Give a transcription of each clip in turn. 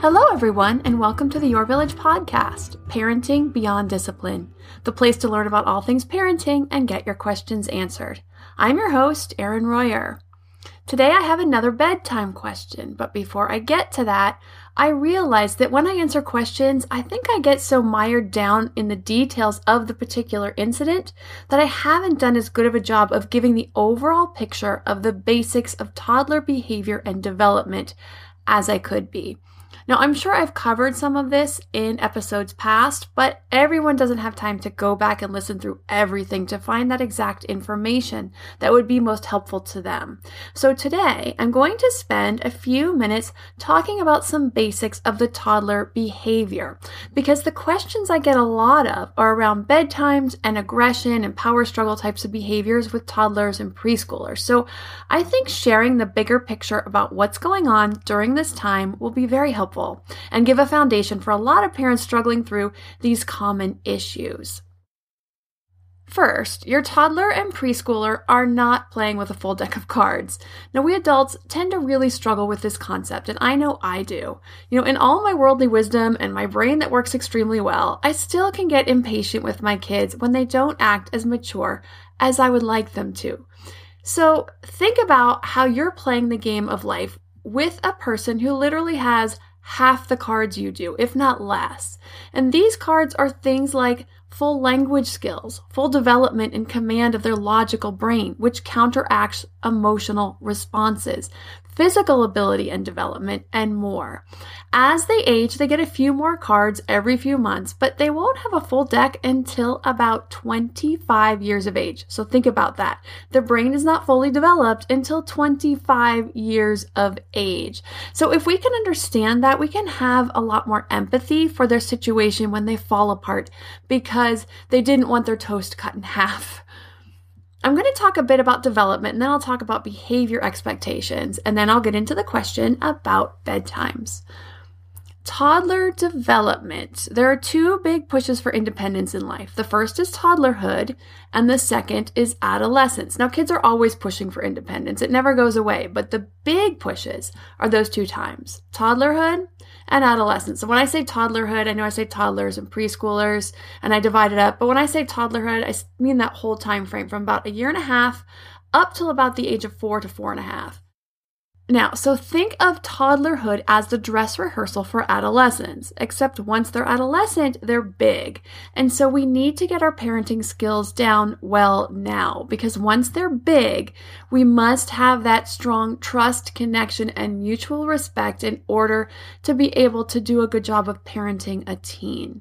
Hello, everyone, and welcome to the Your Village podcast, Parenting Beyond Discipline, the place to learn about all things parenting and get your questions answered. I'm your host, Erin Royer. Today I have another bedtime question, but before I get to that, I realize that when I answer questions, I think I get so mired down in the details of the particular incident that I haven't done as good of a job of giving the overall picture of the basics of toddler behavior and development as I could be. Now, I'm sure I've covered some of this in episodes past, but everyone doesn't have time to go back and listen through everything to find that exact information that would be most helpful to them. So today, I'm going to spend a few minutes talking about some basics of the toddler behavior because the questions I get a lot of are around bedtimes and aggression and power struggle types of behaviors with toddlers and preschoolers. So I think sharing the bigger picture about what's going on during this time will be very helpful and give a foundation for a lot of parents struggling through these common issues. First, your toddler and preschooler are not playing with a full deck of cards. Now, we adults tend to really struggle with this concept, and I know I do. You know, in all my worldly wisdom and my brain that works extremely well, I still can get impatient with my kids when they don't act as mature as I would like them to. So, think about how you're playing the game of life with a person who literally has half the cards you do, if not less. And these cards are things like full language skills, full development and command of their logical brain, which counteracts emotional responses, physical ability and development, and more. As they age, they get a few more cards every few months, but they won't have a full deck until about 25 years of age. So think about that. The brain is not fully developed until 25 years of age. So if we can understand that, we can have a lot more empathy for their situation when they fall apart because they didn't want their toast cut in half. I'm going to talk a bit about development and then I'll talk about behavior expectations and then I'll get into the question about bedtimes. Toddler development. There are two big pushes for independence in life. The first is toddlerhood, and the second is adolescence. Now, kids are always pushing for independence, it never goes away, but the big pushes are those two times toddlerhood and adolescence. So, when I say toddlerhood, I know I say toddlers and preschoolers, and I divide it up, but when I say toddlerhood, I mean that whole time frame from about a year and a half up till about the age of four to four and a half. Now, so think of toddlerhood as the dress rehearsal for adolescents, except once they're adolescent, they're big. And so we need to get our parenting skills down well now, because once they're big, we must have that strong trust, connection, and mutual respect in order to be able to do a good job of parenting a teen.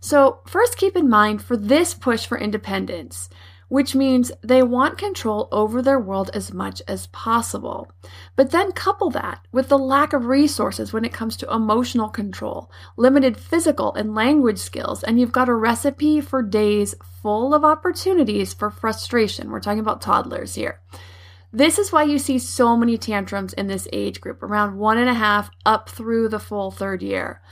So, first keep in mind for this push for independence, which means they want control over their world as much as possible. But then couple that with the lack of resources when it comes to emotional control, limited physical and language skills, and you've got a recipe for days full of opportunities for frustration. We're talking about toddlers here. This is why you see so many tantrums in this age group, around one and a half up through the full third year.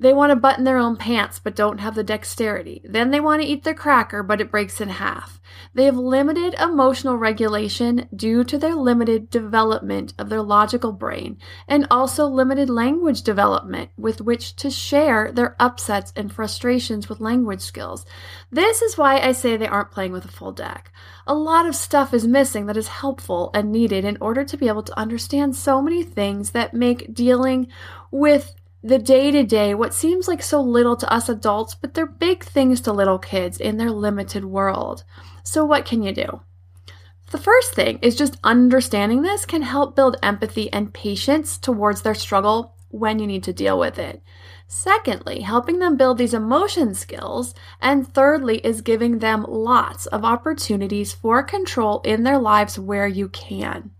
They want to button their own pants but don't have the dexterity. Then they want to eat their cracker but it breaks in half. They have limited emotional regulation due to their limited development of their logical brain and also limited language development with which to share their upsets and frustrations with language skills. This is why I say they aren't playing with a full deck. A lot of stuff is missing that is helpful and needed in order to be able to understand so many things that make dealing with the day to day, what seems like so little to us adults, but they're big things to little kids in their limited world. So, what can you do? The first thing is just understanding this can help build empathy and patience towards their struggle when you need to deal with it. Secondly, helping them build these emotion skills. And thirdly, is giving them lots of opportunities for control in their lives where you can.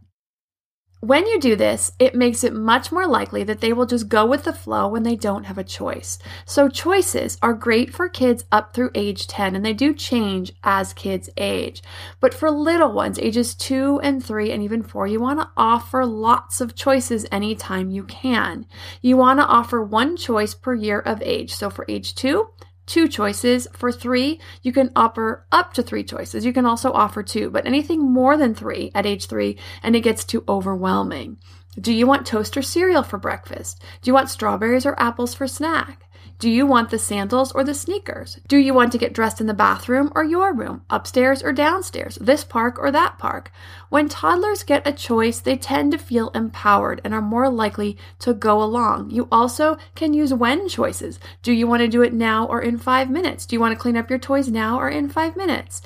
When you do this, it makes it much more likely that they will just go with the flow when they don't have a choice. So, choices are great for kids up through age 10, and they do change as kids age. But for little ones, ages 2 and 3 and even 4, you want to offer lots of choices anytime you can. You want to offer one choice per year of age. So, for age 2, two choices. For three, you can offer up to three choices. You can also offer two, but anything more than three at age three, and it gets too overwhelming. Do you want toast or cereal for breakfast? Do you want strawberries or apples for snack? Do you want the sandals or the sneakers? Do you want to get dressed in the bathroom or your room, upstairs or downstairs, this park or that park? When toddlers get a choice, they tend to feel empowered and are more likely to go along. You also can use when choices. Do you want to do it now or in five minutes? Do you want to clean up your toys now or in five minutes?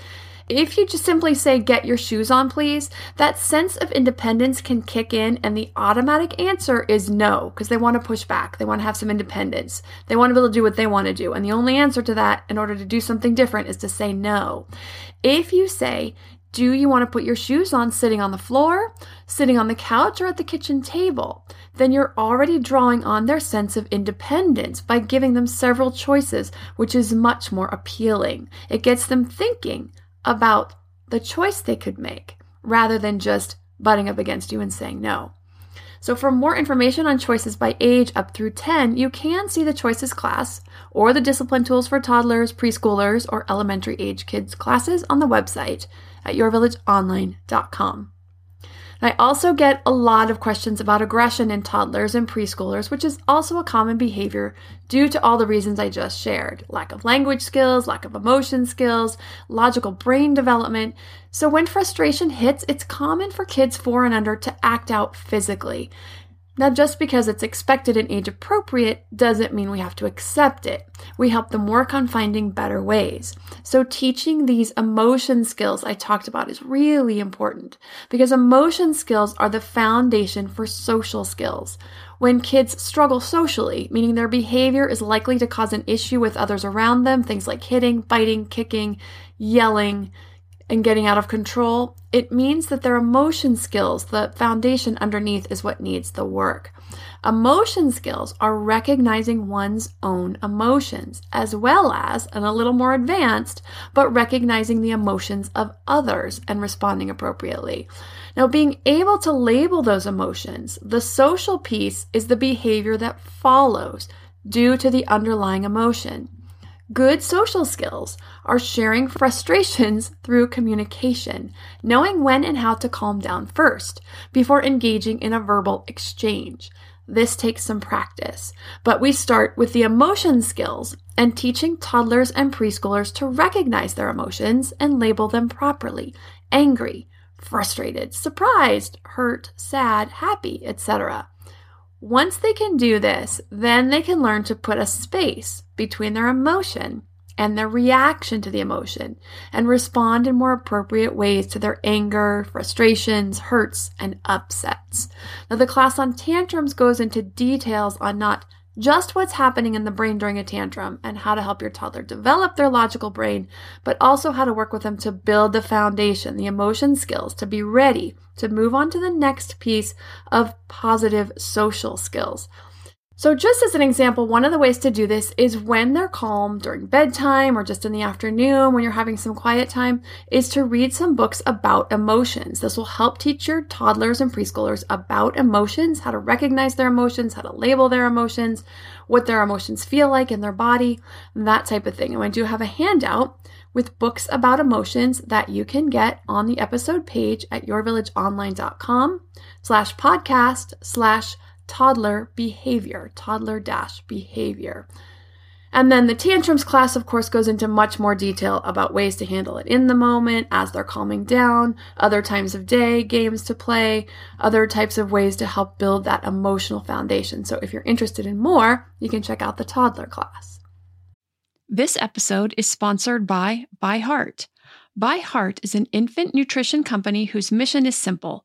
If you just simply say, get your shoes on, please, that sense of independence can kick in, and the automatic answer is no, because they want to push back. They want to have some independence. They want to be able to do what they want to do. And the only answer to that, in order to do something different, is to say no. If you say, do you want to put your shoes on sitting on the floor, sitting on the couch, or at the kitchen table? Then you're already drawing on their sense of independence by giving them several choices, which is much more appealing. It gets them thinking about the choice they could make rather than just butting up against you and saying no. So, for more information on choices by age up through 10, you can see the choices class or the discipline tools for toddlers, preschoolers, or elementary age kids classes on the website at yourvillageonline.com. I also get a lot of questions about aggression in toddlers and preschoolers, which is also a common behavior due to all the reasons I just shared lack of language skills, lack of emotion skills, logical brain development. So, when frustration hits, it's common for kids four and under to act out physically. Now, just because it's expected and age appropriate doesn't mean we have to accept it. We help them work on finding better ways. So, teaching these emotion skills I talked about is really important because emotion skills are the foundation for social skills. When kids struggle socially, meaning their behavior is likely to cause an issue with others around them, things like hitting, biting, kicking, yelling, and getting out of control, it means that their emotion skills, the foundation underneath, is what needs the work. Emotion skills are recognizing one's own emotions, as well as, and a little more advanced, but recognizing the emotions of others and responding appropriately. Now, being able to label those emotions, the social piece is the behavior that follows due to the underlying emotion. Good social skills are sharing frustrations through communication, knowing when and how to calm down first before engaging in a verbal exchange. This takes some practice, but we start with the emotion skills and teaching toddlers and preschoolers to recognize their emotions and label them properly angry, frustrated, surprised, hurt, sad, happy, etc. Once they can do this, then they can learn to put a space between their emotion and their reaction to the emotion and respond in more appropriate ways to their anger, frustrations, hurts, and upsets. Now, the class on tantrums goes into details on not just what's happening in the brain during a tantrum and how to help your toddler develop their logical brain, but also how to work with them to build the foundation, the emotion skills to be ready to move on to the next piece of positive social skills. So, just as an example, one of the ways to do this is when they're calm during bedtime or just in the afternoon when you're having some quiet time, is to read some books about emotions. This will help teach your toddlers and preschoolers about emotions, how to recognize their emotions, how to label their emotions, what their emotions feel like in their body, that type of thing. And I do have a handout with books about emotions that you can get on the episode page at yourvillageonline.com slash podcast slash toddler behavior, toddler dash behavior. And then the tantrums class, of course, goes into much more detail about ways to handle it in the moment as they're calming down, other times of day, games to play, other types of ways to help build that emotional foundation. So if you're interested in more, you can check out the toddler class. This episode is sponsored by ByHeart. By Heart is an infant nutrition company whose mission is simple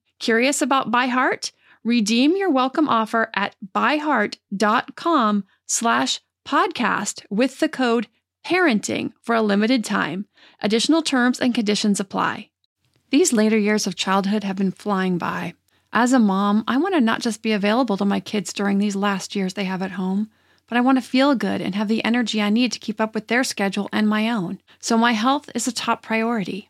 Curious about ByHeart? Redeem your welcome offer at byheart.com slash podcast with the code parenting for a limited time. Additional terms and conditions apply. These later years of childhood have been flying by. As a mom, I want to not just be available to my kids during these last years they have at home, but I want to feel good and have the energy I need to keep up with their schedule and my own. So my health is a top priority.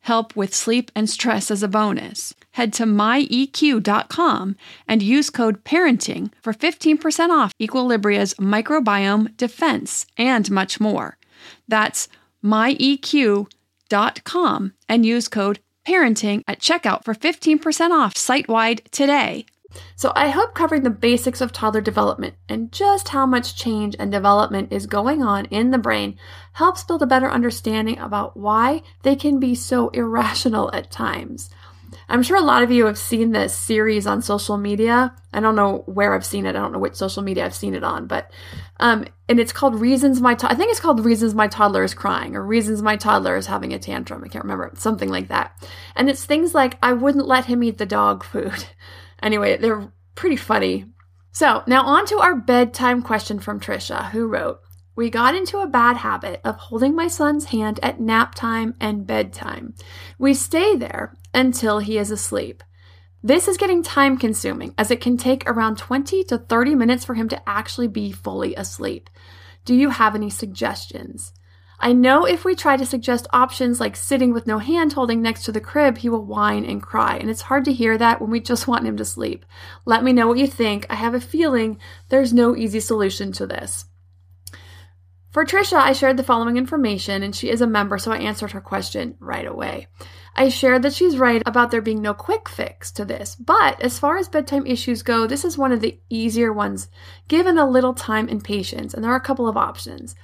help with sleep and stress as a bonus. Head to myeq.com and use code parenting for 15% off Equilibria's microbiome defense and much more. That's myeq.com and use code parenting at checkout for 15% off site wide today. So, I hope covering the basics of toddler development and just how much change and development is going on in the brain helps build a better understanding about why they can be so irrational at times. I'm sure a lot of you have seen this series on social media. I don't know where I've seen it. I don't know which social media I've seen it on, but um, and it's called "Reasons My." To- I think it's called "Reasons My Toddler is Crying" or "Reasons My Toddler is Having a Tantrum." I can't remember something like that. And it's things like "I wouldn't let him eat the dog food." Anyway, they're pretty funny. So, now on to our bedtime question from Trisha, who wrote We got into a bad habit of holding my son's hand at nap time and bedtime. We stay there until he is asleep. This is getting time consuming as it can take around 20 to 30 minutes for him to actually be fully asleep. Do you have any suggestions? I know if we try to suggest options like sitting with no hand holding next to the crib, he will whine and cry, and it's hard to hear that when we just want him to sleep. Let me know what you think. I have a feeling there's no easy solution to this. For Trisha, I shared the following information, and she is a member, so I answered her question right away. I shared that she's right about there being no quick fix to this, but as far as bedtime issues go, this is one of the easier ones given a little time and patience, and there are a couple of options.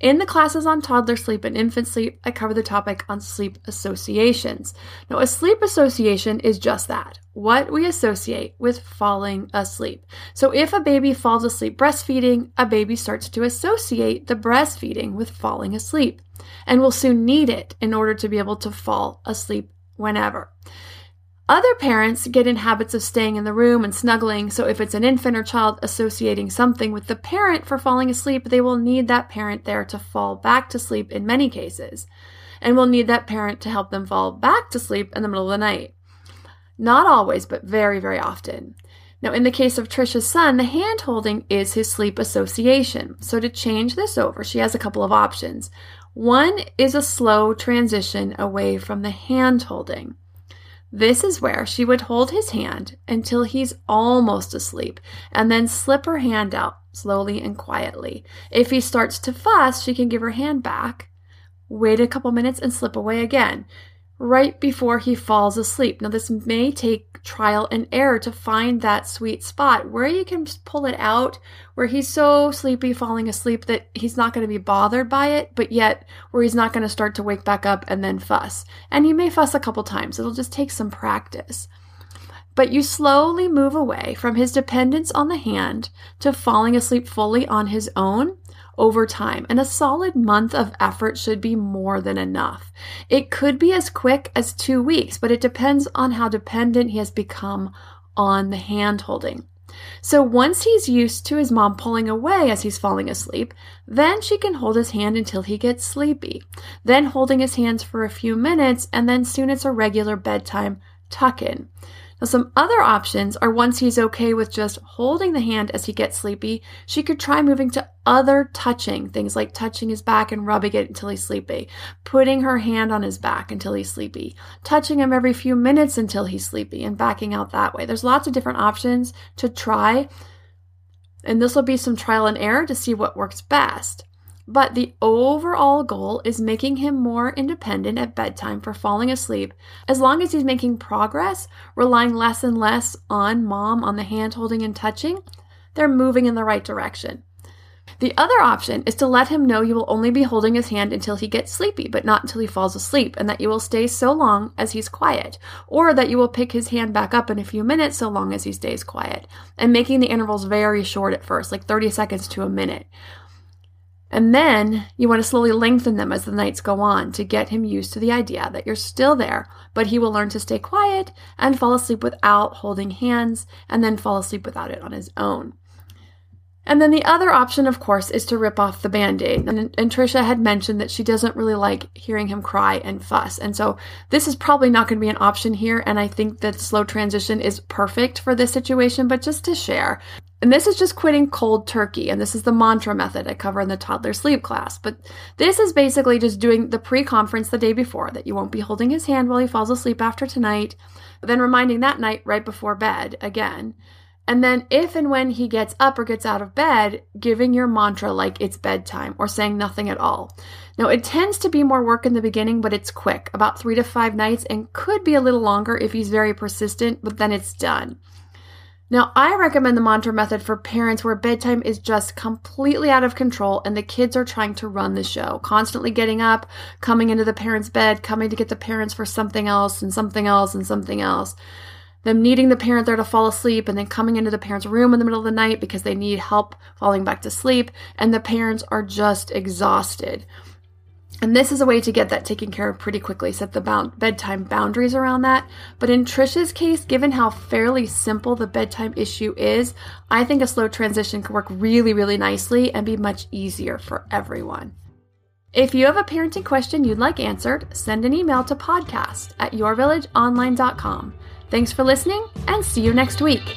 In the classes on toddler sleep and infant sleep, I cover the topic on sleep associations. Now, a sleep association is just that what we associate with falling asleep. So, if a baby falls asleep breastfeeding, a baby starts to associate the breastfeeding with falling asleep and will soon need it in order to be able to fall asleep whenever. Other parents get in habits of staying in the room and snuggling, so if it's an infant or child associating something with the parent for falling asleep, they will need that parent there to fall back to sleep in many cases, and will need that parent to help them fall back to sleep in the middle of the night. Not always, but very, very often. Now, in the case of Trisha's son, the hand holding is his sleep association. So, to change this over, she has a couple of options. One is a slow transition away from the hand holding. This is where she would hold his hand until he's almost asleep and then slip her hand out slowly and quietly. If he starts to fuss, she can give her hand back, wait a couple minutes, and slip away again right before he falls asleep. Now, this may take trial and error to find that sweet spot where you can pull it out, where he's so sleepy, falling asleep that he's not going to be bothered by it, but yet where he's not going to start to wake back up and then fuss. And he may fuss a couple times, it'll just take some practice. But you slowly move away from his dependence on the hand to falling asleep fully on his own over time, and a solid month of effort should be more than enough. It could be as quick as two weeks, but it depends on how dependent he has become on the hand holding. So once he's used to his mom pulling away as he's falling asleep, then she can hold his hand until he gets sleepy, then holding his hands for a few minutes, and then soon it's a regular bedtime tuck in. Now, some other options are once he's okay with just holding the hand as he gets sleepy, she could try moving to other touching, things like touching his back and rubbing it until he's sleepy, putting her hand on his back until he's sleepy, touching him every few minutes until he's sleepy, and backing out that way. There's lots of different options to try, and this will be some trial and error to see what works best. But the overall goal is making him more independent at bedtime for falling asleep. As long as he's making progress, relying less and less on mom on the hand holding and touching, they're moving in the right direction. The other option is to let him know you will only be holding his hand until he gets sleepy, but not until he falls asleep, and that you will stay so long as he's quiet, or that you will pick his hand back up in a few minutes so long as he stays quiet, and making the intervals very short at first, like 30 seconds to a minute. And then you want to slowly lengthen them as the nights go on to get him used to the idea that you're still there, but he will learn to stay quiet and fall asleep without holding hands and then fall asleep without it on his own. And then the other option, of course, is to rip off the band aid. And, and, Trisha had mentioned that she doesn't really like hearing him cry and fuss. And so this is probably not going to be an option here. And I think that slow transition is perfect for this situation, but just to share. And this is just quitting cold turkey. And this is the mantra method I cover in the toddler sleep class. But this is basically just doing the pre conference the day before that you won't be holding his hand while he falls asleep after tonight, then reminding that night right before bed again. And then, if and when he gets up or gets out of bed, giving your mantra like it's bedtime or saying nothing at all. Now, it tends to be more work in the beginning, but it's quick, about three to five nights, and could be a little longer if he's very persistent, but then it's done. Now, I recommend the mantra method for parents where bedtime is just completely out of control and the kids are trying to run the show, constantly getting up, coming into the parents' bed, coming to get the parents for something else and something else and something else. Them needing the parent there to fall asleep and then coming into the parent's room in the middle of the night because they need help falling back to sleep, and the parents are just exhausted. And this is a way to get that taken care of pretty quickly, set the bound- bedtime boundaries around that. But in Trisha's case, given how fairly simple the bedtime issue is, I think a slow transition could work really, really nicely and be much easier for everyone. If you have a parenting question you'd like answered, send an email to podcast at yourvillageonline.com. Thanks for listening and see you next week.